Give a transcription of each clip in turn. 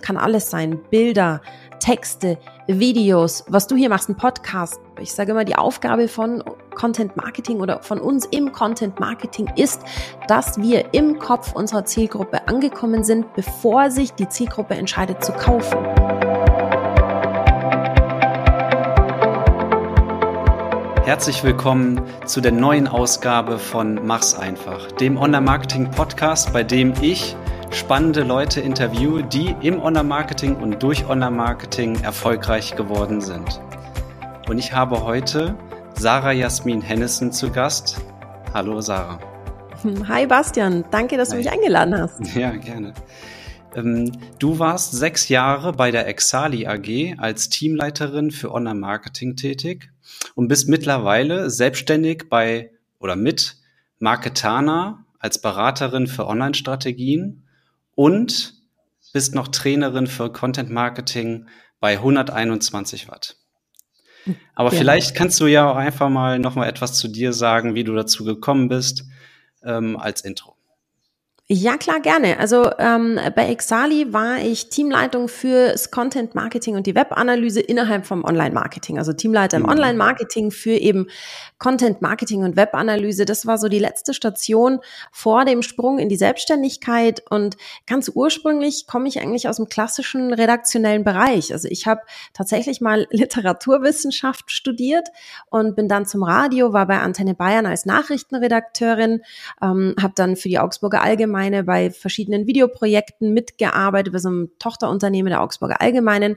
kann alles sein. Bilder, Texte, Videos, was du hier machst, ein Podcast. Ich sage immer, die Aufgabe von Content Marketing oder von uns im Content Marketing ist, dass wir im Kopf unserer Zielgruppe angekommen sind, bevor sich die Zielgruppe entscheidet zu kaufen. Herzlich willkommen zu der neuen Ausgabe von Mach's einfach, dem Online-Marketing-Podcast, bei dem ich spannende Leute interviewe, die im Online-Marketing und durch Online-Marketing erfolgreich geworden sind. Und ich habe heute Sarah Jasmin Hennissen zu Gast. Hallo Sarah. Hi Bastian, danke, dass Hi. du mich eingeladen hast. Ja, gerne. Ähm, du warst sechs Jahre bei der Exali AG als Teamleiterin für Online-Marketing tätig und bist mittlerweile selbstständig bei oder mit Marketana als Beraterin für Online-Strategien und bist noch Trainerin für Content Marketing bei 121 Watt. Aber ja. vielleicht kannst du ja auch einfach mal noch mal etwas zu dir sagen, wie du dazu gekommen bist, ähm, als Intro. Ja, klar, gerne. Also ähm, bei Exali war ich Teamleitung fürs Content Marketing und die Webanalyse innerhalb vom Online-Marketing. Also Teamleiter im mhm. Online-Marketing für eben Content Marketing und Webanalyse. Das war so die letzte Station vor dem Sprung in die Selbstständigkeit. Und ganz ursprünglich komme ich eigentlich aus dem klassischen redaktionellen Bereich. Also ich habe tatsächlich mal Literaturwissenschaft studiert und bin dann zum Radio, war bei Antenne Bayern als Nachrichtenredakteurin, ähm, habe dann für die Augsburger Allgemeine Allgemeine bei verschiedenen Videoprojekten mitgearbeitet, bei so einem Tochterunternehmen der Augsburger Allgemeinen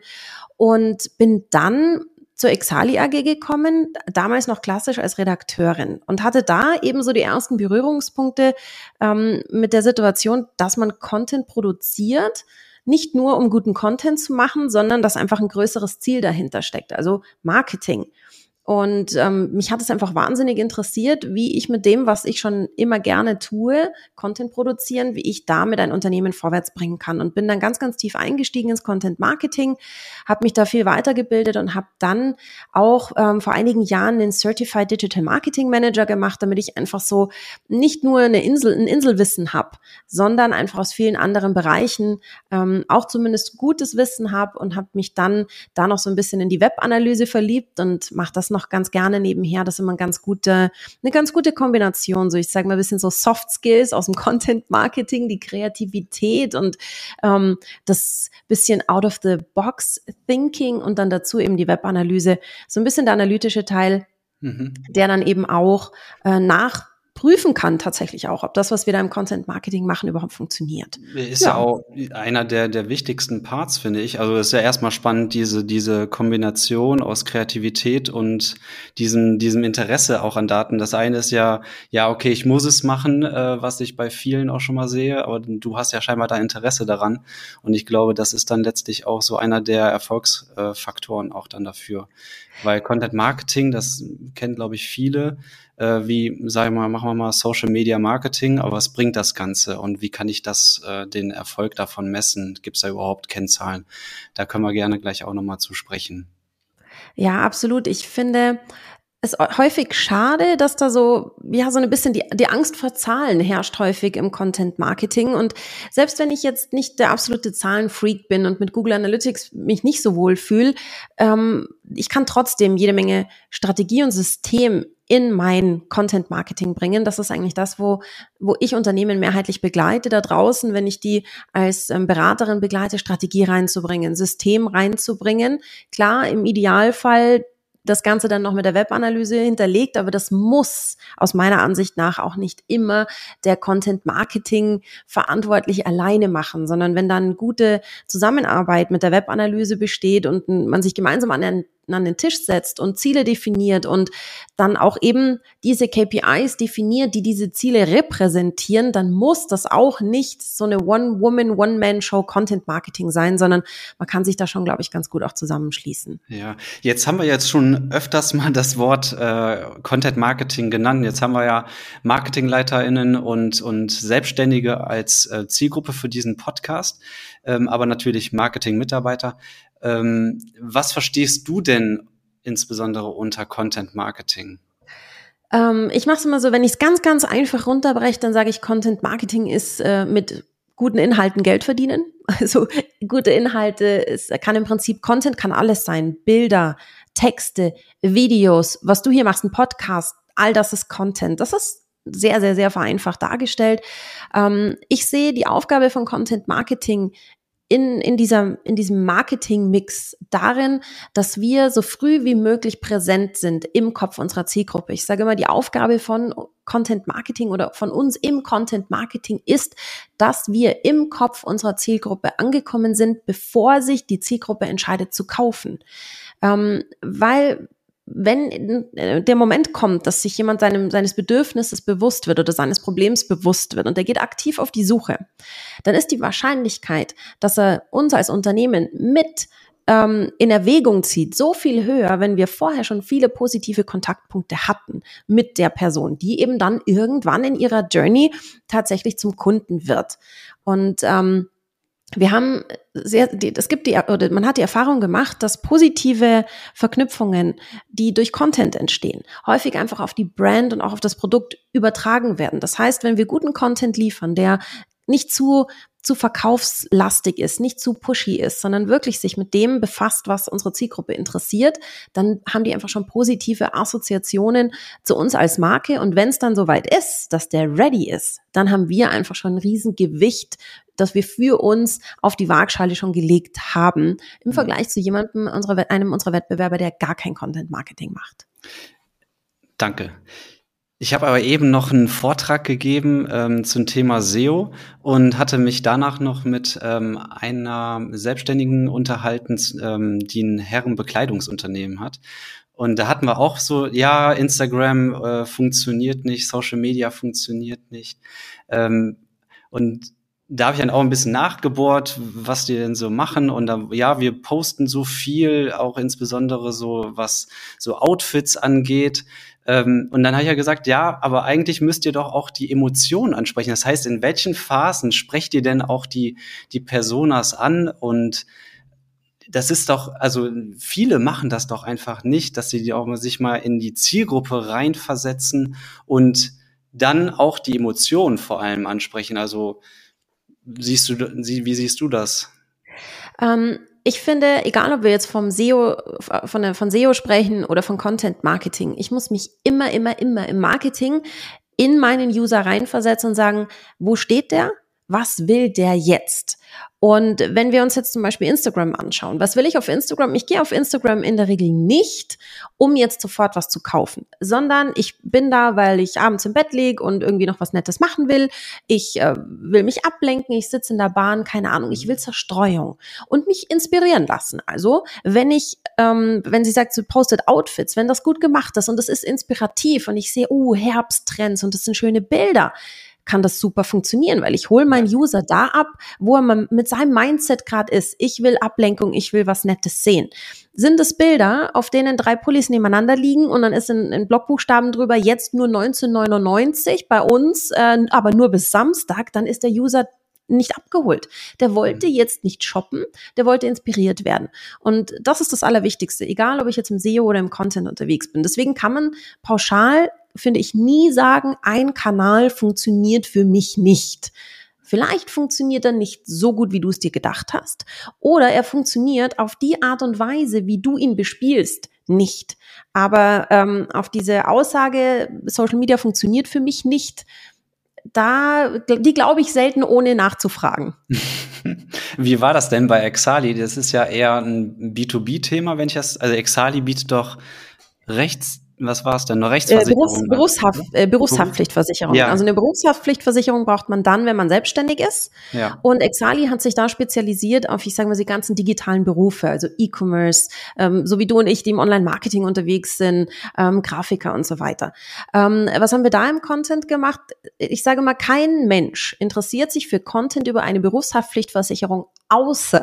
und bin dann zur Exali AG gekommen, damals noch klassisch als Redakteurin und hatte da eben so die ersten Berührungspunkte ähm, mit der Situation, dass man Content produziert, nicht nur um guten Content zu machen, sondern dass einfach ein größeres Ziel dahinter steckt, also Marketing. Und ähm, mich hat es einfach wahnsinnig interessiert, wie ich mit dem, was ich schon immer gerne tue, Content produzieren, wie ich damit ein Unternehmen vorwärts bringen kann. Und bin dann ganz, ganz tief eingestiegen ins Content Marketing, habe mich da viel weitergebildet und habe dann auch ähm, vor einigen Jahren den Certified Digital Marketing Manager gemacht, damit ich einfach so nicht nur eine Insel, ein Inselwissen habe, sondern einfach aus vielen anderen Bereichen ähm, auch zumindest gutes Wissen habe und habe mich dann da noch so ein bisschen in die Webanalyse verliebt und mache das noch ganz gerne nebenher. Das ist immer eine ganz gute, eine ganz gute Kombination. So, ich sage mal ein bisschen so Soft Skills aus dem Content Marketing, die Kreativität und ähm, das bisschen out of the box Thinking und dann dazu eben die Webanalyse. So ein bisschen der analytische Teil, mhm. der dann eben auch äh, nach prüfen kann tatsächlich auch, ob das, was wir da im Content Marketing machen, überhaupt funktioniert. Ist ja, ja auch einer der, der wichtigsten Parts, finde ich. Also es ist ja erstmal spannend, diese, diese Kombination aus Kreativität und diesem, diesem Interesse auch an Daten. Das eine ist ja, ja, okay, ich muss es machen, äh, was ich bei vielen auch schon mal sehe, aber du hast ja scheinbar da Interesse daran. Und ich glaube, das ist dann letztlich auch so einer der Erfolgsfaktoren auch dann dafür. Weil Content Marketing, das kennen, glaube ich, viele, äh, wie, sagen wir mal, machen wir mal Social Media Marketing, aber was bringt das Ganze und wie kann ich das, äh, den Erfolg davon messen? Gibt es da überhaupt Kennzahlen? Da können wir gerne gleich auch nochmal zu sprechen. Ja, absolut. Ich finde, es häufig schade, dass da so, ja, so ein bisschen die, die Angst vor Zahlen herrscht häufig im Content Marketing. Und selbst wenn ich jetzt nicht der absolute Zahlenfreak bin und mit Google Analytics mich nicht so wohl fühle, ähm, ich kann trotzdem jede Menge Strategie und System in mein Content Marketing bringen. Das ist eigentlich das, wo, wo ich Unternehmen mehrheitlich begleite da draußen, wenn ich die als ähm, Beraterin begleite, Strategie reinzubringen, System reinzubringen. Klar, im Idealfall das Ganze dann noch mit der Webanalyse hinterlegt, aber das muss aus meiner Ansicht nach auch nicht immer der Content Marketing verantwortlich alleine machen, sondern wenn dann gute Zusammenarbeit mit der Webanalyse besteht und man sich gemeinsam an einen an den Tisch setzt und Ziele definiert und dann auch eben diese KPIs definiert, die diese Ziele repräsentieren, dann muss das auch nicht so eine One-Woman, One-Man-Show Content Marketing sein, sondern man kann sich da schon, glaube ich, ganz gut auch zusammenschließen. Ja, jetzt haben wir jetzt schon öfters mal das Wort äh, Content Marketing genannt. Jetzt haben wir ja MarketingleiterInnen und, und Selbstständige als äh, Zielgruppe für diesen Podcast, ähm, aber natürlich Marketing-Mitarbeiter. Ähm, was verstehst du denn insbesondere unter Content Marketing? Ähm, ich mache es immer so, wenn ich es ganz, ganz einfach runterbreche, dann sage ich, Content Marketing ist äh, mit guten Inhalten Geld verdienen. Also gute Inhalte, es kann im Prinzip Content kann alles sein. Bilder, Texte, Videos, was du hier machst, ein Podcast, all das ist Content. Das ist sehr, sehr, sehr vereinfacht dargestellt. Ähm, ich sehe die Aufgabe von Content Marketing in, in, dieser, in diesem Marketing-Mix darin, dass wir so früh wie möglich präsent sind im Kopf unserer Zielgruppe. Ich sage immer, die Aufgabe von Content Marketing oder von uns im Content Marketing ist, dass wir im Kopf unserer Zielgruppe angekommen sind, bevor sich die Zielgruppe entscheidet zu kaufen. Ähm, weil wenn äh, der Moment kommt, dass sich jemand seinem, seines Bedürfnisses bewusst wird oder seines Problems bewusst wird und er geht aktiv auf die Suche, dann ist die Wahrscheinlichkeit, dass er uns als Unternehmen mit ähm, in Erwägung zieht, so viel höher, wenn wir vorher schon viele positive Kontaktpunkte hatten mit der Person, die eben dann irgendwann in ihrer Journey tatsächlich zum Kunden wird. Und ähm, wir haben sehr, es gibt die, oder man hat die Erfahrung gemacht, dass positive Verknüpfungen, die durch Content entstehen, häufig einfach auf die Brand und auch auf das Produkt übertragen werden. Das heißt, wenn wir guten Content liefern, der nicht zu zu verkaufslastig ist, nicht zu pushy ist, sondern wirklich sich mit dem befasst, was unsere Zielgruppe interessiert, dann haben die einfach schon positive Assoziationen zu uns als Marke. Und wenn es dann soweit ist, dass der ready ist, dann haben wir einfach schon ein Riesengewicht, das wir für uns auf die Waagschale schon gelegt haben, im mhm. Vergleich zu jemandem, unserer, einem unserer Wettbewerber, der gar kein Content Marketing macht. Danke. Ich habe aber eben noch einen Vortrag gegeben ähm, zum Thema SEO und hatte mich danach noch mit ähm, einer Selbstständigen unterhalten, ähm, die ein Herrenbekleidungsunternehmen hat. Und da hatten wir auch so, ja, Instagram äh, funktioniert nicht, Social Media funktioniert nicht. Ähm, und da habe ich dann auch ein bisschen nachgebohrt, was die denn so machen. Und da, ja, wir posten so viel, auch insbesondere so, was so Outfits angeht. Ähm, und dann habe ich ja gesagt, ja, aber eigentlich müsst ihr doch auch die Emotionen ansprechen. Das heißt, in welchen Phasen sprecht ihr denn auch die, die Personas an? Und das ist doch, also viele machen das doch einfach nicht, dass sie auch mal sich mal in die Zielgruppe reinversetzen und dann auch die Emotionen vor allem ansprechen. Also siehst du, wie siehst du das? Ähm, ich finde, egal ob wir jetzt vom SEO, von, von SEO sprechen oder von Content Marketing, ich muss mich immer, immer, immer im Marketing in meinen User reinversetzen und sagen, wo steht der? Was will der jetzt? Und wenn wir uns jetzt zum Beispiel Instagram anschauen, was will ich auf Instagram? Ich gehe auf Instagram in der Regel nicht, um jetzt sofort was zu kaufen, sondern ich bin da, weil ich abends im Bett liege und irgendwie noch was Nettes machen will. Ich äh, will mich ablenken, ich sitze in der Bahn, keine Ahnung, ich will Zerstreuung und mich inspirieren lassen. Also, wenn ich, ähm, wenn sie sagt, sie postet Outfits, wenn das gut gemacht ist und es ist inspirativ und ich sehe, oh, Herbsttrends und das sind schöne Bilder, kann das super funktionieren, weil ich hole meinen User da ab, wo er mit seinem Mindset gerade ist. Ich will Ablenkung, ich will was Nettes sehen. Sind es Bilder, auf denen drei Pullis nebeneinander liegen und dann ist in, in Blockbuchstaben drüber jetzt nur 1999 bei uns, äh, aber nur bis Samstag, dann ist der User nicht abgeholt. Der wollte jetzt nicht shoppen, der wollte inspiriert werden. Und das ist das Allerwichtigste, egal ob ich jetzt im SEO oder im Content unterwegs bin. Deswegen kann man pauschal finde ich, nie sagen, ein Kanal funktioniert für mich nicht. Vielleicht funktioniert er nicht so gut, wie du es dir gedacht hast. Oder er funktioniert auf die Art und Weise, wie du ihn bespielst, nicht. Aber ähm, auf diese Aussage, Social Media funktioniert für mich nicht, da, die glaube ich selten, ohne nachzufragen. Wie war das denn bei Exali? Das ist ja eher ein B2B-Thema, wenn ich das, also Exali bietet doch rechts was war es denn? Eine Rechtsversicherung? Äh, Berufs, Berufshaft, äh, Berufshaftpflichtversicherung. Ja. Also eine Berufshaftpflichtversicherung braucht man dann, wenn man selbstständig ist. Ja. Und Exali hat sich da spezialisiert auf, ich sage mal, die ganzen digitalen Berufe, also E-Commerce, ähm, so wie du und ich, die im Online-Marketing unterwegs sind, ähm, Grafiker und so weiter. Ähm, was haben wir da im Content gemacht? Ich sage mal, kein Mensch interessiert sich für Content über eine Berufshaftpflichtversicherung außer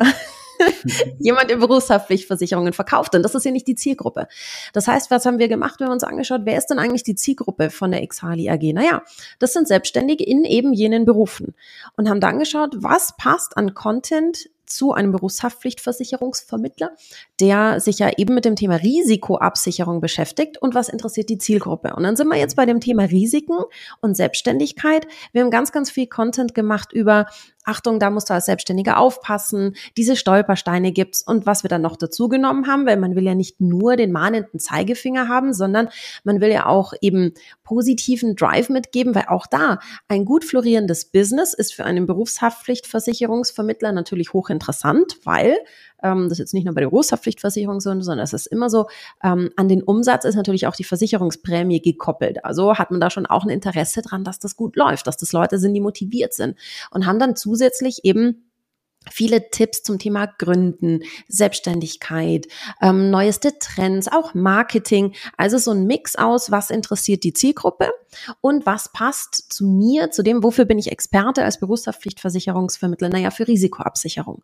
jemand in Berufshaftpflichtversicherungen verkauft. Und das ist ja nicht die Zielgruppe. Das heißt, was haben wir gemacht? Wir haben uns angeschaut, wer ist denn eigentlich die Zielgruppe von der Xhali AG? Naja, das sind Selbstständige in eben jenen Berufen. Und haben dann geschaut, was passt an Content zu einem Berufshaftpflichtversicherungsvermittler, der sich ja eben mit dem Thema Risikoabsicherung beschäftigt und was interessiert die Zielgruppe. Und dann sind wir jetzt bei dem Thema Risiken und Selbstständigkeit. Wir haben ganz, ganz viel Content gemacht über Achtung, da musst du als Selbstständiger aufpassen, diese Stolpersteine gibt's und was wir dann noch dazu genommen haben, weil man will ja nicht nur den mahnenden Zeigefinger haben, sondern man will ja auch eben positiven Drive mitgeben, weil auch da ein gut florierendes Business ist für einen Berufshaftpflichtversicherungsvermittler natürlich hochinteressant, weil ähm, das jetzt nicht nur bei der Berufshaftpflichtversicherung so, sondern es ist immer so, ähm, an den Umsatz ist natürlich auch die Versicherungsprämie gekoppelt. Also hat man da schon auch ein Interesse dran, dass das gut läuft, dass das Leute sind, die motiviert sind und haben dann zusätzlich eben viele Tipps zum Thema Gründen, Selbstständigkeit, ähm, neueste Trends, auch Marketing. Also so ein Mix aus, was interessiert die Zielgruppe und was passt zu mir, zu dem, wofür bin ich Experte als Berufshaftpflichtversicherungsvermittler? Naja, für Risikoabsicherung.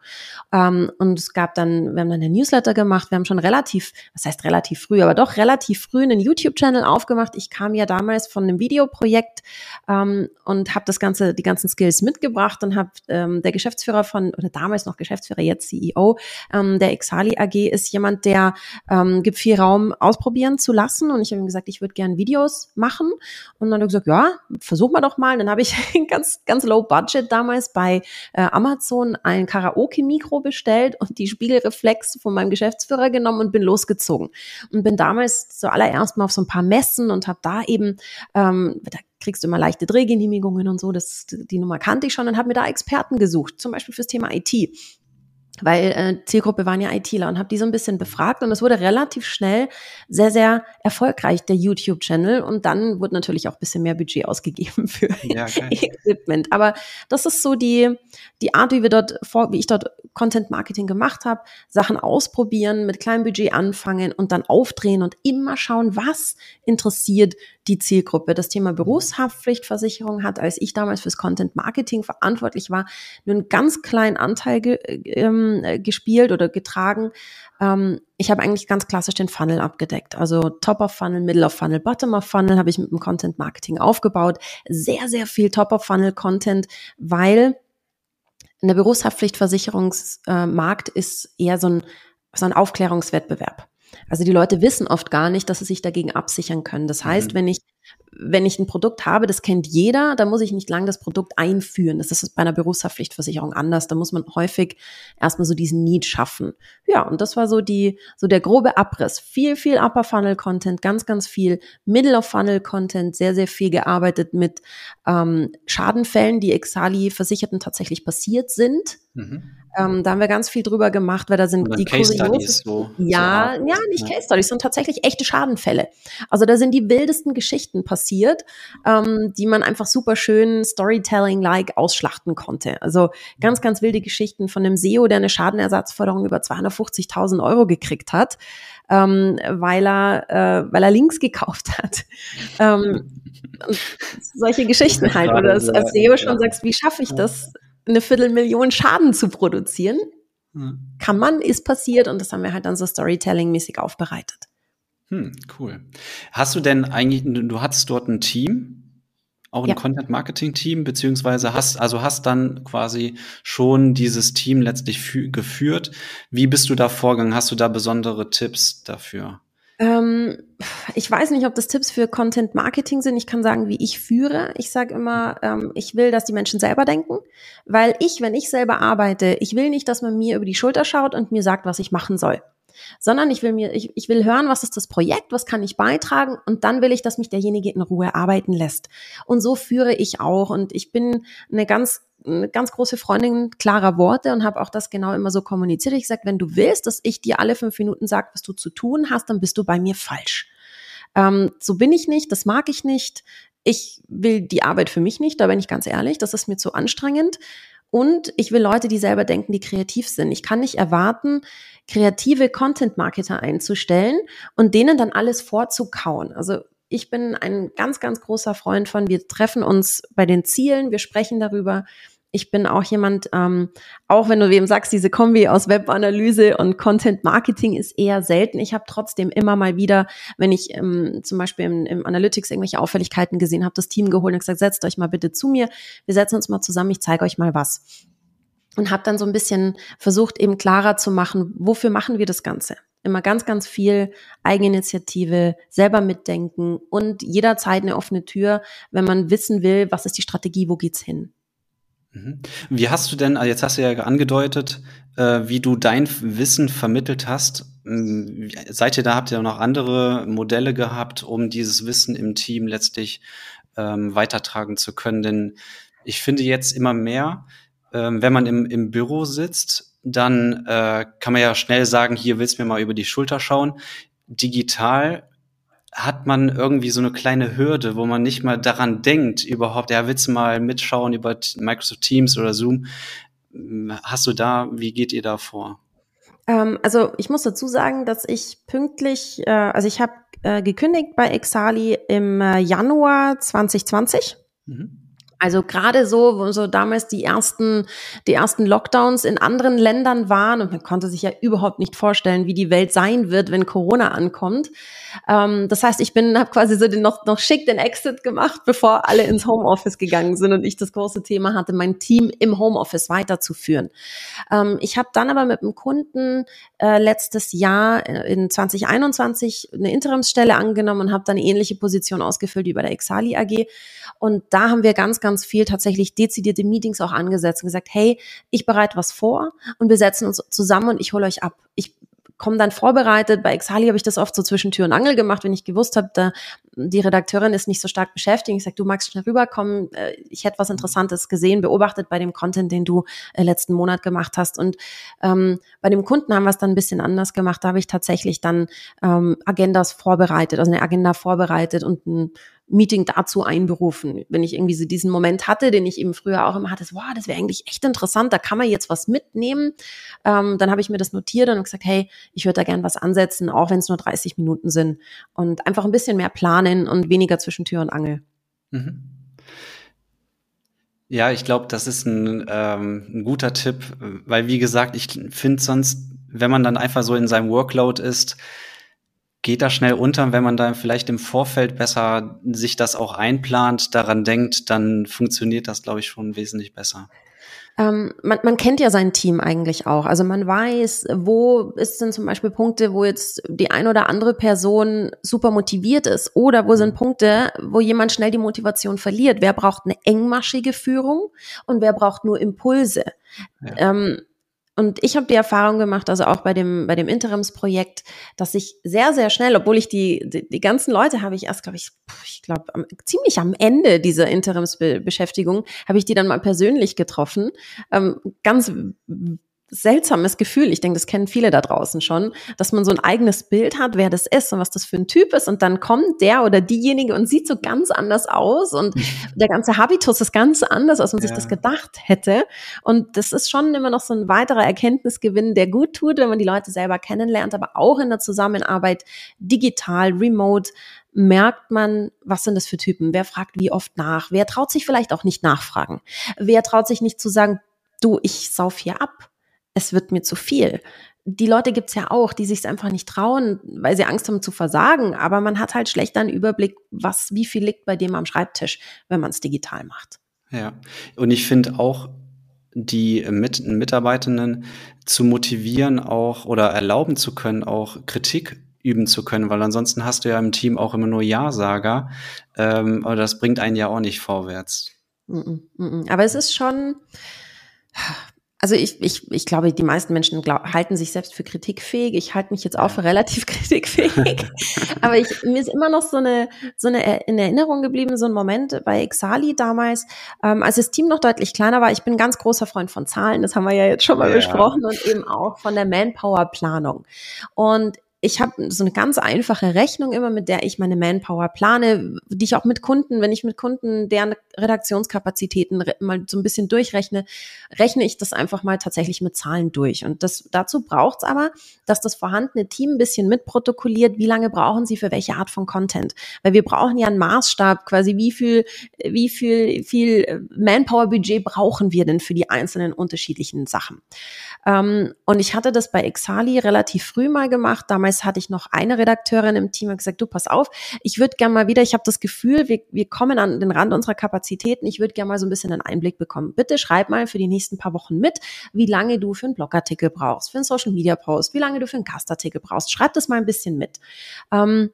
Ähm, und es gab dann, wir haben dann eine Newsletter gemacht, wir haben schon relativ, was heißt relativ früh, aber doch relativ früh einen YouTube-Channel aufgemacht. Ich kam ja damals von einem Videoprojekt ähm, und habe das ganze, die ganzen Skills mitgebracht und habe ähm, der Geschäftsführer von, oder damals noch Geschäftsführer, jetzt CEO, ähm, der Exali AG ist jemand, der ähm, gibt viel Raum ausprobieren zu lassen und ich habe ihm gesagt, ich würde gerne Videos machen und dann hat er gesagt, ja, versuch mal doch mal. Und dann habe ich ganz, ganz low budget damals bei äh, Amazon ein Karaoke-Mikro bestellt und die Spiegelreflex von meinem Geschäftsführer genommen und bin losgezogen. Und bin damals zuallererst mal auf so ein paar Messen und habe da eben, ähm, da kriegst du immer leichte Drehgenehmigungen und so, das, die Nummer kannte ich schon und habe mir da Experten gesucht, zum Beispiel fürs Thema IT weil äh, Zielgruppe waren ja ITler und habe die so ein bisschen befragt und es wurde relativ schnell sehr, sehr erfolgreich, der YouTube-Channel. Und dann wurde natürlich auch ein bisschen mehr Budget ausgegeben für ja, Equipment. Aber das ist so die, die Art, wie wir dort, vor, wie ich dort Content Marketing gemacht habe, Sachen ausprobieren, mit kleinem Budget anfangen und dann aufdrehen und immer schauen, was interessiert die Zielgruppe. Das Thema Berufshaftpflichtversicherung hat, als ich damals fürs Content Marketing verantwortlich war, nur einen ganz kleinen Anteil ge ähm, gespielt oder getragen. Ähm, ich habe eigentlich ganz klassisch den Funnel abgedeckt. Also Top of Funnel, Middle of Funnel, Bottom of Funnel habe ich mit dem Content Marketing aufgebaut. Sehr, sehr viel Top of Funnel Content, weil eine Berufshaftpflichtversicherungsmarkt äh, ist eher so ein, so ein Aufklärungswettbewerb. Also die Leute wissen oft gar nicht, dass sie sich dagegen absichern können. Das heißt, mhm. wenn ich wenn ich ein Produkt habe, das kennt jeder, dann muss ich nicht lang das Produkt einführen. Das ist bei einer Berufshaftpflichtversicherung anders. Da muss man häufig erstmal so diesen Need schaffen. Ja, und das war so die, so der grobe Abriss. Viel, viel Upper Funnel Content, ganz, ganz viel Middle of Funnel Content, sehr, sehr viel gearbeitet mit ähm, Schadenfällen, die Exali Versicherten tatsächlich passiert sind. Mhm. Ähm, da haben wir ganz viel drüber gemacht, weil da sind die Case Studies so. Ja, so ja, nicht ja. Case Studies, sondern tatsächlich echte Schadenfälle. Also da sind die wildesten Geschichten passiert, ähm, die man einfach super schön Storytelling-like ausschlachten konnte. Also ganz, ganz wilde Geschichten von einem SEO, der eine Schadenersatzforderung über 250.000 Euro gekriegt hat, ähm, weil er, äh, weil er Links gekauft hat. ähm, solche Geschichten halt, oder als, als SEO schon sagst, wie schaffe ich das? eine Viertelmillion Schaden zu produzieren. Hm. Kann man, ist passiert und das haben wir halt dann so Storytelling-mäßig aufbereitet. Hm, cool. Hast du denn eigentlich, du hattest dort ein Team, auch ein ja. Content-Marketing-Team, beziehungsweise hast, also hast dann quasi schon dieses Team letztlich geführt. Wie bist du da vorgegangen? Hast du da besondere Tipps dafür? Ähm, ich weiß nicht, ob das Tipps für Content Marketing sind. Ich kann sagen, wie ich führe. Ich sage immer, ähm, ich will, dass die Menschen selber denken, weil ich, wenn ich selber arbeite, ich will nicht, dass man mir über die Schulter schaut und mir sagt, was ich machen soll sondern ich will mir, ich, ich will hören, was ist das Projekt, was kann ich beitragen und dann will ich, dass mich derjenige in Ruhe arbeiten lässt. Und so führe ich auch und ich bin eine ganz eine ganz große Freundin klarer Worte und habe auch das genau immer so kommuniziert. Ich sage, wenn du willst, dass ich dir alle fünf Minuten sage, was du zu tun hast, dann bist du bei mir falsch. Ähm, so bin ich nicht, das mag ich nicht. Ich will die Arbeit für mich nicht, da bin ich ganz ehrlich, das ist mir zu anstrengend. Und ich will Leute, die selber denken, die kreativ sind. Ich kann nicht erwarten, kreative Content-Marketer einzustellen und denen dann alles vorzukauen. Also ich bin ein ganz, ganz großer Freund von, wir treffen uns bei den Zielen, wir sprechen darüber, ich bin auch jemand, ähm, auch wenn du eben sagst, diese Kombi aus Webanalyse und Content Marketing ist eher selten. Ich habe trotzdem immer mal wieder, wenn ich ähm, zum Beispiel im, im Analytics irgendwelche Auffälligkeiten gesehen habe, das Team geholt und gesagt, setzt euch mal bitte zu mir, wir setzen uns mal zusammen, ich zeige euch mal was. und habe dann so ein bisschen versucht, eben klarer zu machen, wofür machen wir das Ganze? Immer ganz, ganz viel Eigeninitiative, selber mitdenken und jederzeit eine offene Tür, wenn man wissen will, was ist die Strategie, wo geht's hin. Mhm. Wie hast du denn, also jetzt hast du ja angedeutet, äh, wie du dein Wissen vermittelt hast. Ähm, seid ihr da, habt ihr noch andere Modelle gehabt, um dieses Wissen im Team letztlich ähm, weitertragen zu können? Denn ich finde jetzt immer mehr, ähm, wenn man im, im Büro sitzt, dann äh, kann man ja schnell sagen, hier willst du mir mal über die Schulter schauen. Digital hat man irgendwie so eine kleine Hürde, wo man nicht mal daran denkt, überhaupt, ja, willst du mal mitschauen über Microsoft Teams oder Zoom? Hast du da, wie geht ihr da vor? Ähm, also ich muss dazu sagen, dass ich pünktlich, äh, also ich habe äh, gekündigt bei Exali im äh, Januar 2020. Mhm. Also gerade so, wo so damals die ersten, die ersten Lockdowns in anderen Ländern waren und man konnte sich ja überhaupt nicht vorstellen, wie die Welt sein wird, wenn Corona ankommt. Ähm, das heißt, ich bin, habe quasi so den noch noch schick den Exit gemacht, bevor alle ins Homeoffice gegangen sind und ich das große Thema hatte, mein Team im Homeoffice weiterzuführen. Ähm, ich habe dann aber mit einem Kunden äh, letztes Jahr äh, in 2021 eine Interimsstelle angenommen und habe dann eine ähnliche Position ausgefüllt wie bei der Exali AG. Und da haben wir ganz, ganz viel tatsächlich dezidierte Meetings auch angesetzt und gesagt, hey, ich bereite was vor und wir setzen uns zusammen und ich hole euch ab. Ich komme dann vorbereitet. Bei Exali habe ich das oft so zwischen Tür und Angel gemacht, wenn ich gewusst habe, da die Redakteurin ist nicht so stark beschäftigt. Ich sage, du magst schnell rüberkommen. Äh, ich hätte was Interessantes gesehen, beobachtet bei dem Content, den du äh, letzten Monat gemacht hast. Und ähm, bei dem Kunden haben wir es dann ein bisschen anders gemacht. Da habe ich tatsächlich dann ähm, Agendas vorbereitet, also eine Agenda vorbereitet und ein Meeting dazu einberufen. Wenn ich irgendwie so diesen Moment hatte, den ich eben früher auch immer hatte, so, wow, das wäre eigentlich echt interessant, da kann man jetzt was mitnehmen. Ähm, dann habe ich mir das notiert und gesagt, hey, ich würde da gern was ansetzen, auch wenn es nur 30 Minuten sind. Und einfach ein bisschen mehr planen und weniger zwischen Tür und Angel. Mhm. Ja, ich glaube, das ist ein, ähm, ein guter Tipp, weil wie gesagt, ich finde sonst, wenn man dann einfach so in seinem Workload ist, geht das schnell unter. Wenn man da vielleicht im Vorfeld besser sich das auch einplant, daran denkt, dann funktioniert das, glaube ich, schon wesentlich besser. Ähm, man, man kennt ja sein Team eigentlich auch. Also man weiß, wo ist denn zum Beispiel Punkte, wo jetzt die ein oder andere Person super motiviert ist oder wo sind Punkte, wo jemand schnell die Motivation verliert. Wer braucht eine engmaschige Führung und wer braucht nur Impulse? Ja. Ähm, und ich habe die Erfahrung gemacht, also auch bei dem, bei dem Interimsprojekt, dass ich sehr, sehr schnell, obwohl ich die, die, die ganzen Leute habe ich erst, glaube ich, ich glaube, ziemlich am Ende dieser Interimsbeschäftigung habe ich die dann mal persönlich getroffen. Ähm, ganz seltsames Gefühl. Ich denke, das kennen viele da draußen schon, dass man so ein eigenes Bild hat, wer das ist und was das für ein Typ ist. Und dann kommt der oder diejenige und sieht so ganz anders aus und der ganze Habitus ist ganz anders, als man ja. sich das gedacht hätte. Und das ist schon immer noch so ein weiterer Erkenntnisgewinn, der gut tut, wenn man die Leute selber kennenlernt, aber auch in der Zusammenarbeit digital, remote, merkt man, was sind das für Typen? Wer fragt wie oft nach? Wer traut sich vielleicht auch nicht nachfragen? Wer traut sich nicht zu sagen, du, ich sauf hier ab? Es wird mir zu viel. Die Leute gibt's ja auch, die sich einfach nicht trauen, weil sie Angst haben zu versagen. Aber man hat halt schlecht einen Überblick, was, wie viel liegt bei dem am Schreibtisch, wenn man es digital macht. Ja, und ich finde auch, die Mit Mitarbeitenden zu motivieren auch oder erlauben zu können, auch Kritik üben zu können, weil ansonsten hast du ja im Team auch immer nur Ja-Sager, ähm, aber das bringt einen ja auch nicht vorwärts. Aber es ist schon, also ich, ich, ich glaube, die meisten Menschen glaub, halten sich selbst für kritikfähig. Ich halte mich jetzt auch für relativ kritikfähig. Aber ich, mir ist immer noch so eine, so eine in Erinnerung geblieben, so ein Moment bei Exali damals, ähm, als das Team noch deutlich kleiner war. Ich bin ganz großer Freund von Zahlen, das haben wir ja jetzt schon mal ja. besprochen, und eben auch von der Manpower-Planung. Und ich habe so eine ganz einfache Rechnung immer, mit der ich meine Manpower plane, die ich auch mit Kunden, wenn ich mit Kunden deren Redaktionskapazitäten mal so ein bisschen durchrechne, rechne ich das einfach mal tatsächlich mit Zahlen durch. Und das, dazu braucht es aber, dass das vorhandene Team ein bisschen mitprotokolliert, wie lange brauchen sie für welche Art von Content. Weil wir brauchen ja einen Maßstab, quasi wie viel, wie viel, viel Manpower-Budget brauchen wir denn für die einzelnen unterschiedlichen Sachen. Ähm, und ich hatte das bei Exali relativ früh mal gemacht. Damals hatte ich noch eine Redakteurin im Team und gesagt, du pass auf, ich würde gerne mal wieder, ich habe das Gefühl, wir, wir kommen an den Rand unserer Kapazitäten. Ich würde gerne mal so ein bisschen einen Einblick bekommen. Bitte schreib mal für die nächsten paar Wochen mit, wie lange du für einen Blogartikel brauchst, für einen Social Media Post, wie lange du für einen Gastartikel brauchst. Schreib das mal ein bisschen mit. Ähm,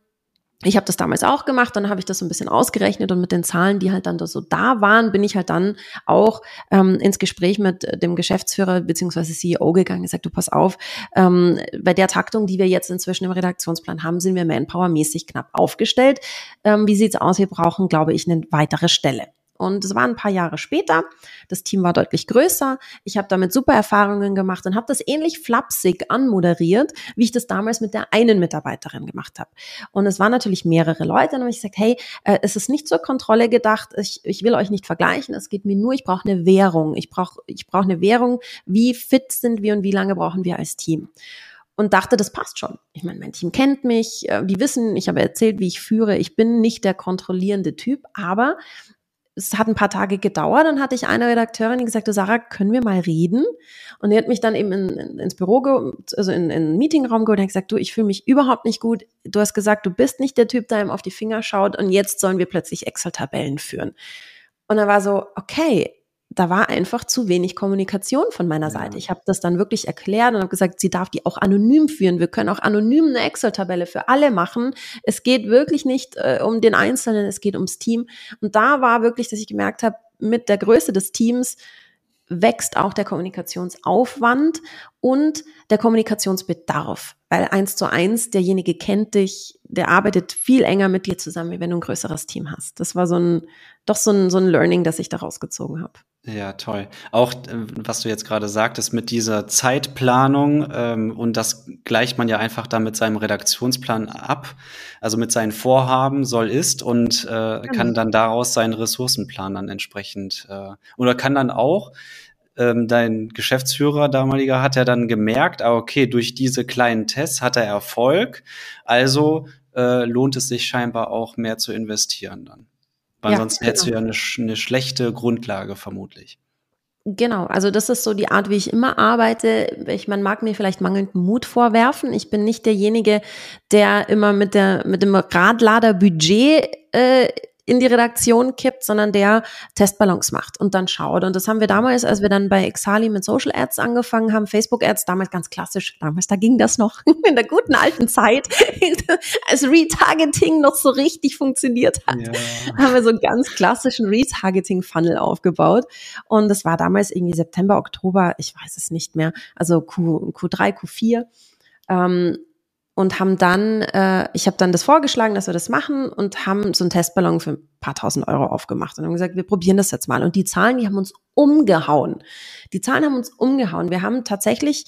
ich habe das damals auch gemacht, dann habe ich das so ein bisschen ausgerechnet und mit den Zahlen, die halt dann so da waren, bin ich halt dann auch ähm, ins Gespräch mit dem Geschäftsführer beziehungsweise CEO gegangen, gesagt, du pass auf, ähm, bei der Taktung, die wir jetzt inzwischen im Redaktionsplan haben, sind wir manpowermäßig knapp aufgestellt. Ähm, wie sieht's aus? Wir brauchen, glaube ich, eine weitere Stelle. Und es war ein paar Jahre später. Das Team war deutlich größer. Ich habe damit super Erfahrungen gemacht und habe das ähnlich flapsig anmoderiert, wie ich das damals mit der einen Mitarbeiterin gemacht habe. Und es waren natürlich mehrere Leute. Und habe ich gesagt, hey, äh, es ist nicht zur Kontrolle gedacht. Ich, ich will euch nicht vergleichen. Es geht mir nur, ich brauche eine Währung. Ich brauche ich brauch eine Währung. Wie fit sind wir und wie lange brauchen wir als Team? und dachte, das passt schon. Ich meine, mein Team kennt mich, äh, die wissen, ich habe erzählt, wie ich führe. Ich bin nicht der kontrollierende Typ, aber es hat ein paar Tage gedauert, dann hatte ich eine Redakteurin, die gesagt, Sarah, können wir mal reden? Und die hat mich dann eben in, in, ins Büro, also in, in den Meetingraum geholt und gesagt, du, ich fühle mich überhaupt nicht gut. Du hast gesagt, du bist nicht der Typ, der ihm auf die Finger schaut und jetzt sollen wir plötzlich Excel-Tabellen führen. Und er war so, okay, da war einfach zu wenig Kommunikation von meiner ja. Seite. Ich habe das dann wirklich erklärt und habe gesagt, sie darf die auch anonym führen. Wir können auch anonym eine Excel-Tabelle für alle machen. Es geht wirklich nicht äh, um den Einzelnen, es geht ums Team. Und da war wirklich, dass ich gemerkt habe, mit der Größe des Teams wächst auch der Kommunikationsaufwand und der Kommunikationsbedarf. Weil eins zu eins, derjenige kennt dich, der arbeitet viel enger mit dir zusammen, wie wenn du ein größeres Team hast. Das war so ein, doch so ein, so ein Learning, das ich daraus gezogen habe. Ja, toll. Auch äh, was du jetzt gerade sagtest mit dieser Zeitplanung ähm, und das gleicht man ja einfach dann mit seinem Redaktionsplan ab, also mit seinen Vorhaben soll ist und äh, genau. kann dann daraus seinen Ressourcenplan dann entsprechend äh, oder kann dann auch ähm, dein Geschäftsführer damaliger hat ja dann gemerkt, ah, okay, durch diese kleinen Tests hat er Erfolg, also äh, lohnt es sich scheinbar auch mehr zu investieren dann. Weil ja, sonst genau. hättest du genau. ja eine, eine schlechte Grundlage vermutlich. Genau, also das ist so die Art, wie ich immer arbeite. Ich, man mag mir vielleicht mangelnden Mut vorwerfen. Ich bin nicht derjenige, der immer mit der mit dem Radlader Budget äh, in die Redaktion kippt, sondern der Testballons macht und dann schaut. Und das haben wir damals, als wir dann bei Exali mit Social Ads angefangen haben, Facebook Ads, damals ganz klassisch, damals, da ging das noch in der guten alten Zeit, als Retargeting noch so richtig funktioniert hat, ja. haben wir so einen ganz klassischen Retargeting-Funnel aufgebaut. Und das war damals irgendwie September, Oktober, ich weiß es nicht mehr, also Q, Q3, Q4. Ähm, und haben dann, äh, ich habe dann das vorgeschlagen, dass wir das machen und haben so einen Testballon für ein paar tausend Euro aufgemacht und haben gesagt, wir probieren das jetzt mal. Und die Zahlen, die haben uns umgehauen. Die Zahlen haben uns umgehauen. Wir haben tatsächlich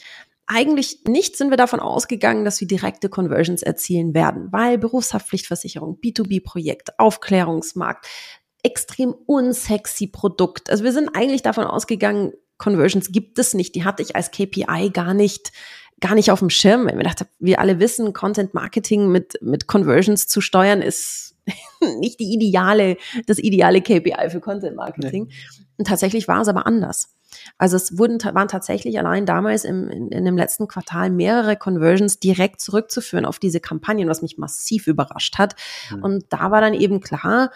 eigentlich nicht sind wir davon ausgegangen, dass wir direkte Conversions erzielen werden, weil Berufshaftpflichtversicherung, B2B-Projekt, Aufklärungsmarkt, extrem unsexy Produkt. Also wir sind eigentlich davon ausgegangen, Conversions gibt es nicht. Die hatte ich als KPI gar nicht gar nicht auf dem Schirm, weil ich mir dachte, wir alle wissen, Content Marketing mit, mit Conversions zu steuern ist nicht die ideale, das ideale KPI für Content Marketing. Nee. Und tatsächlich war es aber anders. Also es wurden, waren tatsächlich allein damals im, in, in dem letzten Quartal mehrere Conversions direkt zurückzuführen auf diese Kampagnen, was mich massiv überrascht hat. Mhm. Und da war dann eben klar,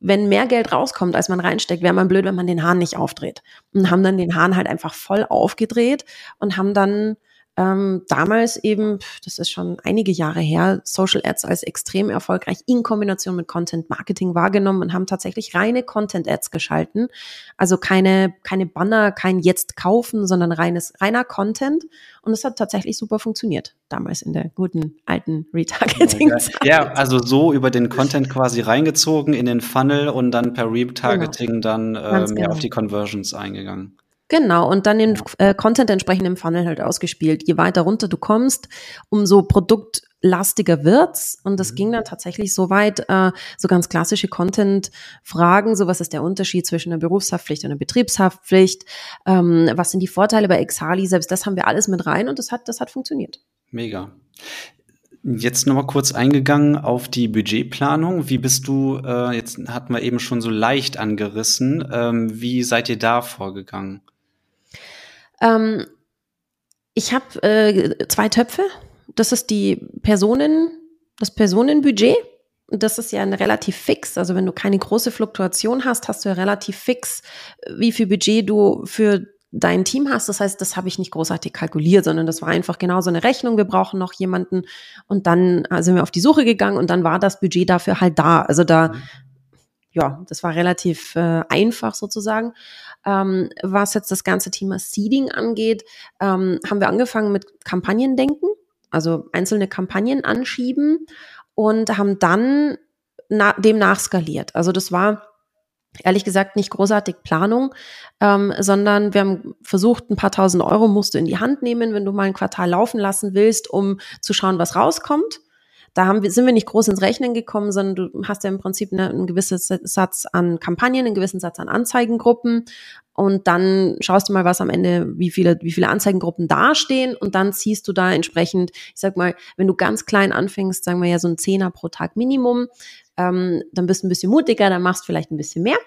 wenn mehr Geld rauskommt, als man reinsteckt, wäre man blöd, wenn man den Hahn nicht aufdreht. Und haben dann den Hahn halt einfach voll aufgedreht und haben dann ähm, damals eben, das ist schon einige Jahre her, Social Ads als extrem erfolgreich in Kombination mit Content Marketing wahrgenommen und haben tatsächlich reine Content Ads geschalten. Also keine, keine Banner, kein Jetzt kaufen, sondern reines, reiner Content. Und es hat tatsächlich super funktioniert, damals in der guten alten Retargeting. -Zeit. Ja, also so über den Content quasi reingezogen in den Funnel und dann per Retargeting genau. dann ähm, genau. auf die Conversions eingegangen. Genau, und dann den äh, Content entsprechend im Funnel halt ausgespielt. Je weiter runter du kommst, umso produktlastiger wird's. Und das mhm. ging dann tatsächlich so weit, äh, so ganz klassische Content-Fragen, so was ist der Unterschied zwischen einer Berufshaftpflicht und einer Betriebshaftpflicht, ähm, was sind die Vorteile bei Exali, selbst das haben wir alles mit rein und das hat, das hat funktioniert. Mega. Jetzt nochmal kurz eingegangen auf die Budgetplanung. Wie bist du, äh, jetzt hatten wir eben schon so leicht angerissen, ähm, wie seid ihr da vorgegangen? Ähm, Ich habe äh, zwei Töpfe. Das ist die Personen, das Personenbudget. Das ist ja ein relativ fix. Also wenn du keine große Fluktuation hast, hast du ja relativ fix, wie viel Budget du für dein Team hast. Das heißt, das habe ich nicht großartig kalkuliert, sondern das war einfach genau so eine Rechnung. Wir brauchen noch jemanden und dann äh, sind wir auf die Suche gegangen und dann war das Budget dafür halt da. Also da, mhm. ja, das war relativ äh, einfach sozusagen. Ähm, was jetzt das ganze Thema Seeding angeht, ähm, haben wir angefangen mit Kampagnendenken, also einzelne Kampagnen anschieben und haben dann na dem nachskaliert. Also das war ehrlich gesagt nicht großartig Planung, ähm, sondern wir haben versucht, ein paar tausend Euro musst du in die Hand nehmen, wenn du mal ein Quartal laufen lassen willst, um zu schauen, was rauskommt. Da haben wir, sind wir nicht groß ins Rechnen gekommen, sondern du hast ja im Prinzip eine, einen gewissen Satz an Kampagnen, einen gewissen Satz an Anzeigengruppen und dann schaust du mal, was am Ende, wie viele, wie viele Anzeigengruppen dastehen und dann ziehst du da entsprechend, ich sag mal, wenn du ganz klein anfängst, sagen wir ja so ein Zehner pro Tag Minimum, ähm, dann bist du ein bisschen mutiger, dann machst vielleicht ein bisschen mehr.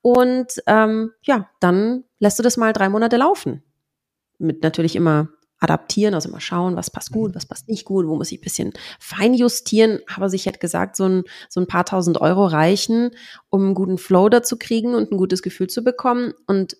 Und ähm, ja, dann lässt du das mal drei Monate laufen. Mit natürlich immer adaptieren, also mal schauen, was passt gut, mhm. was passt nicht gut, wo muss ich ein bisschen fein justieren. Aber sich hätte gesagt, so ein, so ein paar tausend Euro reichen, um einen guten Flow dazu kriegen und ein gutes Gefühl zu bekommen. Und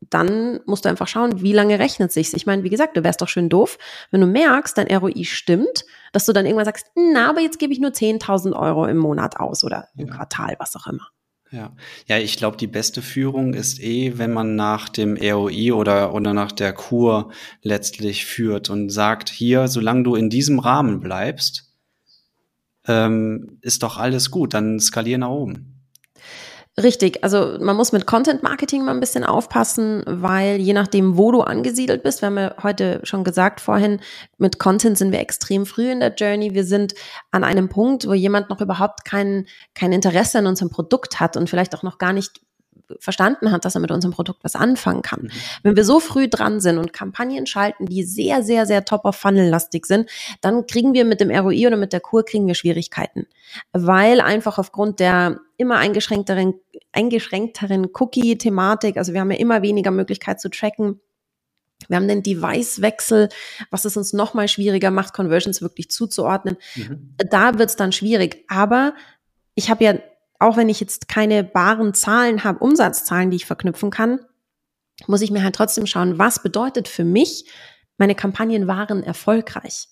dann musst du einfach schauen, wie lange rechnet sich's. Ich meine, wie gesagt, du wärst doch schön doof, wenn du merkst, dein ROI stimmt, dass du dann irgendwann sagst, na, aber jetzt gebe ich nur 10.000 Euro im Monat aus oder im ja. Quartal, was auch immer. Ja, ja, ich glaube, die beste Führung ist eh, wenn man nach dem ROI oder, oder nach der Kur letztlich führt und sagt, hier, solange du in diesem Rahmen bleibst, ähm, ist doch alles gut, dann skalier nach oben. Richtig, also man muss mit Content Marketing mal ein bisschen aufpassen, weil je nachdem, wo du angesiedelt bist, wir haben ja heute schon gesagt vorhin, mit Content sind wir extrem früh in der Journey. Wir sind an einem Punkt, wo jemand noch überhaupt kein, kein Interesse an unserem Produkt hat und vielleicht auch noch gar nicht verstanden hat, dass er mit unserem Produkt was anfangen kann. Mhm. Wenn wir so früh dran sind und Kampagnen schalten, die sehr, sehr, sehr top-of-funnel-lastig sind, dann kriegen wir mit dem ROI oder mit der Kur kriegen wir Schwierigkeiten. Weil einfach aufgrund der immer eingeschränkteren, eingeschränkteren Cookie-Thematik, also wir haben ja immer weniger Möglichkeit zu tracken, wir haben den Device-Wechsel, was es uns nochmal schwieriger macht, Conversions wirklich zuzuordnen. Mhm. Da wird es dann schwierig. Aber ich habe ja auch wenn ich jetzt keine baren Zahlen habe, Umsatzzahlen, die ich verknüpfen kann, muss ich mir halt trotzdem schauen, was bedeutet für mich, meine Kampagnen waren erfolgreich.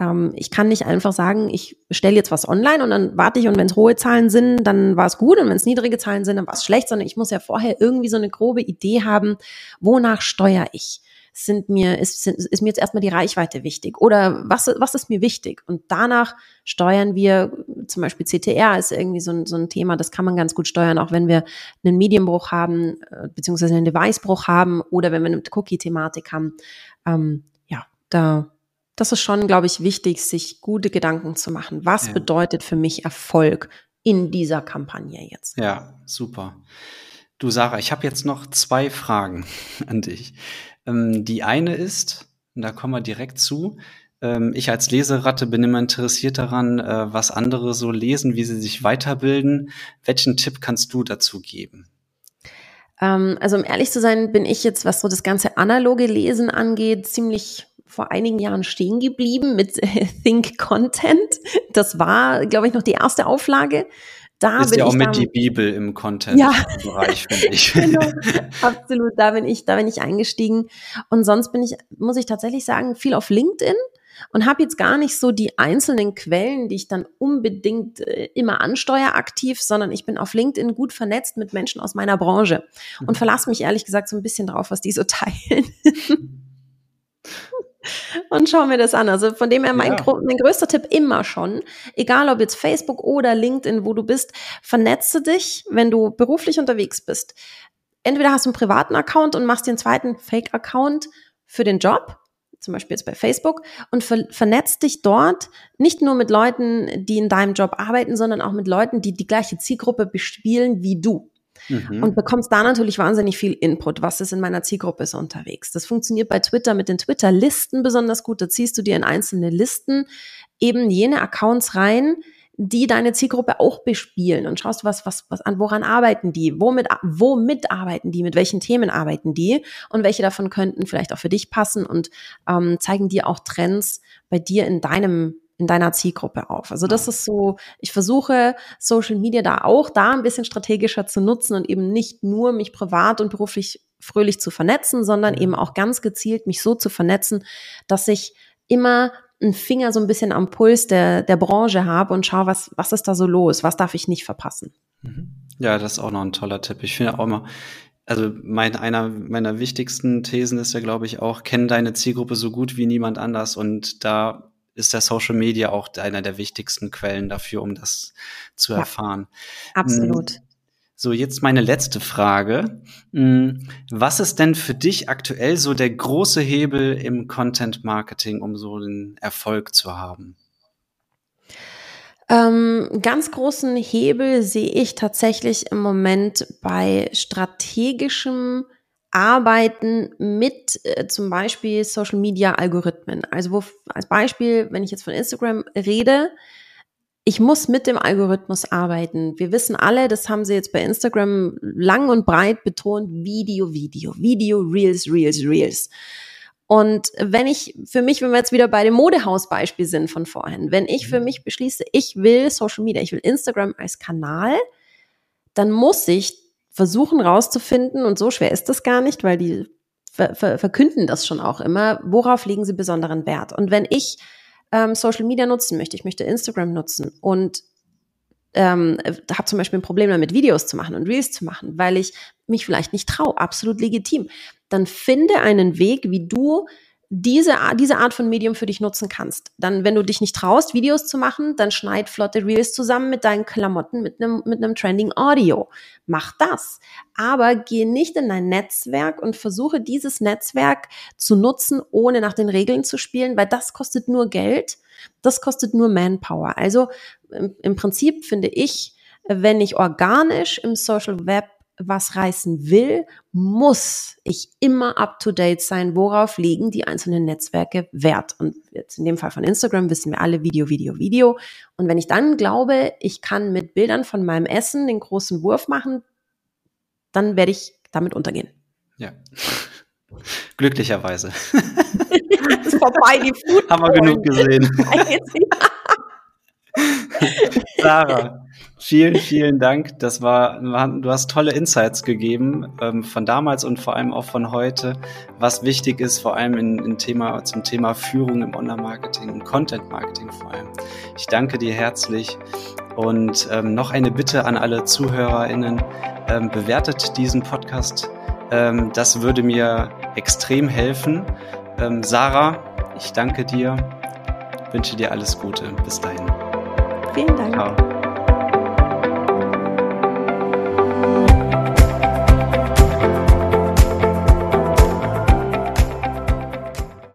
Ähm, ich kann nicht einfach sagen, ich stelle jetzt was online und dann warte ich und wenn es hohe Zahlen sind, dann war es gut und wenn es niedrige Zahlen sind, dann war es schlecht, sondern ich muss ja vorher irgendwie so eine grobe Idee haben, wonach steuere ich sind mir, ist, sind, ist mir jetzt erstmal die Reichweite wichtig oder was, was ist mir wichtig? Und danach steuern wir, zum Beispiel CTR ist irgendwie so ein, so ein Thema, das kann man ganz gut steuern, auch wenn wir einen Medienbruch haben, äh, beziehungsweise einen Devicebruch haben oder wenn wir eine Cookie-Thematik haben. Ähm, ja, da, das ist schon, glaube ich, wichtig, sich gute Gedanken zu machen. Was ja. bedeutet für mich Erfolg in dieser Kampagne jetzt? Ja, super. Du Sarah, ich habe jetzt noch zwei Fragen an dich. Ähm, die eine ist, und da kommen wir direkt zu, ähm, ich als Leseratte bin immer interessiert daran, äh, was andere so lesen, wie sie sich weiterbilden. Welchen Tipp kannst du dazu geben? Ähm, also um ehrlich zu sein, bin ich jetzt, was so das ganze analoge Lesen angeht, ziemlich vor einigen Jahren stehen geblieben mit Think Content. Das war, glaube ich, noch die erste Auflage da ist bin ja auch mit die Bibel im Content-Bereich, ja. finde ich. genau, absolut, da bin ich, da bin ich eingestiegen. Und sonst bin ich, muss ich tatsächlich sagen, viel auf LinkedIn und habe jetzt gar nicht so die einzelnen Quellen, die ich dann unbedingt äh, immer ansteuere aktiv, sondern ich bin auf LinkedIn gut vernetzt mit Menschen aus meiner Branche und mhm. verlasse mich ehrlich gesagt so ein bisschen drauf, was die so teilen. Und schau mir das an. Also von dem her mein, ja. mein größter Tipp immer schon, egal ob jetzt Facebook oder LinkedIn, wo du bist, vernetze dich, wenn du beruflich unterwegs bist. Entweder hast du einen privaten Account und machst den zweiten Fake-Account für den Job, zum Beispiel jetzt bei Facebook, und ver vernetzt dich dort nicht nur mit Leuten, die in deinem Job arbeiten, sondern auch mit Leuten, die die gleiche Zielgruppe bespielen wie du mhm. und bekommst da natürlich wahnsinnig viel Input. Was ist in meiner Zielgruppe so unterwegs? Das funktioniert bei Twitter mit den Twitter-Listen besonders gut. Da ziehst du dir in einzelne Listen eben jene Accounts rein, die deine Zielgruppe auch bespielen und schaust, was, was, was an, woran arbeiten die, womit, womit arbeiten die, mit welchen Themen arbeiten die und welche davon könnten vielleicht auch für dich passen und ähm, zeigen dir auch Trends bei dir in deinem in deiner Zielgruppe auf. Also das ist so, ich versuche Social Media da auch da ein bisschen strategischer zu nutzen und eben nicht nur mich privat und beruflich fröhlich zu vernetzen, sondern eben auch ganz gezielt mich so zu vernetzen, dass ich immer einen Finger so ein bisschen am Puls der, der Branche habe und schaue, was, was ist da so los, was darf ich nicht verpassen. Mhm. Ja, das ist auch noch ein toller Tipp. Ich finde auch immer, also mein, einer meiner wichtigsten Thesen ist ja, glaube ich, auch, kenn deine Zielgruppe so gut wie niemand anders. Und da ist der Social Media auch einer der wichtigsten Quellen dafür, um das zu erfahren. Ja, absolut. Hm, so, jetzt meine letzte Frage. Hm, was ist denn für dich aktuell so der große Hebel im Content Marketing, um so den Erfolg zu haben? Ähm, ganz großen Hebel sehe ich tatsächlich im Moment bei strategischem Arbeiten mit äh, zum Beispiel Social Media Algorithmen. Also wo, als Beispiel, wenn ich jetzt von Instagram rede, ich muss mit dem Algorithmus arbeiten. Wir wissen alle, das haben sie jetzt bei Instagram lang und breit betont, Video, Video, Video, Reels, Reels, Reels. Und wenn ich für mich, wenn wir jetzt wieder bei dem Modehaus-Beispiel sind von vorhin, wenn ich für mhm. mich beschließe, ich will Social Media, ich will Instagram als Kanal, dann muss ich versuchen rauszufinden, und so schwer ist das gar nicht, weil die ver ver verkünden das schon auch immer, worauf legen sie besonderen Wert. Und wenn ich ähm, Social Media nutzen möchte, ich möchte Instagram nutzen und ähm, habe zum Beispiel ein Problem damit, Videos zu machen und Reels zu machen, weil ich mich vielleicht nicht traue, absolut legitim, dann finde einen Weg, wie du diese, diese Art von Medium für dich nutzen kannst. Dann, wenn du dich nicht traust, Videos zu machen, dann schneid flotte Reels zusammen mit deinen Klamotten, mit einem, mit einem Trending Audio. Mach das. Aber geh nicht in dein Netzwerk und versuche dieses Netzwerk zu nutzen, ohne nach den Regeln zu spielen, weil das kostet nur Geld. Das kostet nur Manpower. Also im, im Prinzip finde ich, wenn ich organisch im Social Web was reißen will, muss ich immer up to date sein, worauf liegen die einzelnen Netzwerke Wert. Und jetzt in dem Fall von Instagram wissen wir alle Video, Video, Video. Und wenn ich dann glaube, ich kann mit Bildern von meinem Essen den großen Wurf machen, dann werde ich damit untergehen. Ja. Glücklicherweise. ist vorbei, die Food Haben wir genug gesehen. Sarah, vielen, vielen Dank. Das war, du hast tolle Insights gegeben ähm, von damals und vor allem auch von heute, was wichtig ist, vor allem in, in Thema, zum Thema Führung im Online-Marketing und Content-Marketing vor allem. Ich danke dir herzlich und ähm, noch eine Bitte an alle ZuhörerInnen. Ähm, bewertet diesen Podcast. Ähm, das würde mir extrem helfen. Ähm, Sarah, ich danke dir, wünsche dir alles Gute. Bis dahin. Vielen Dank. Ciao.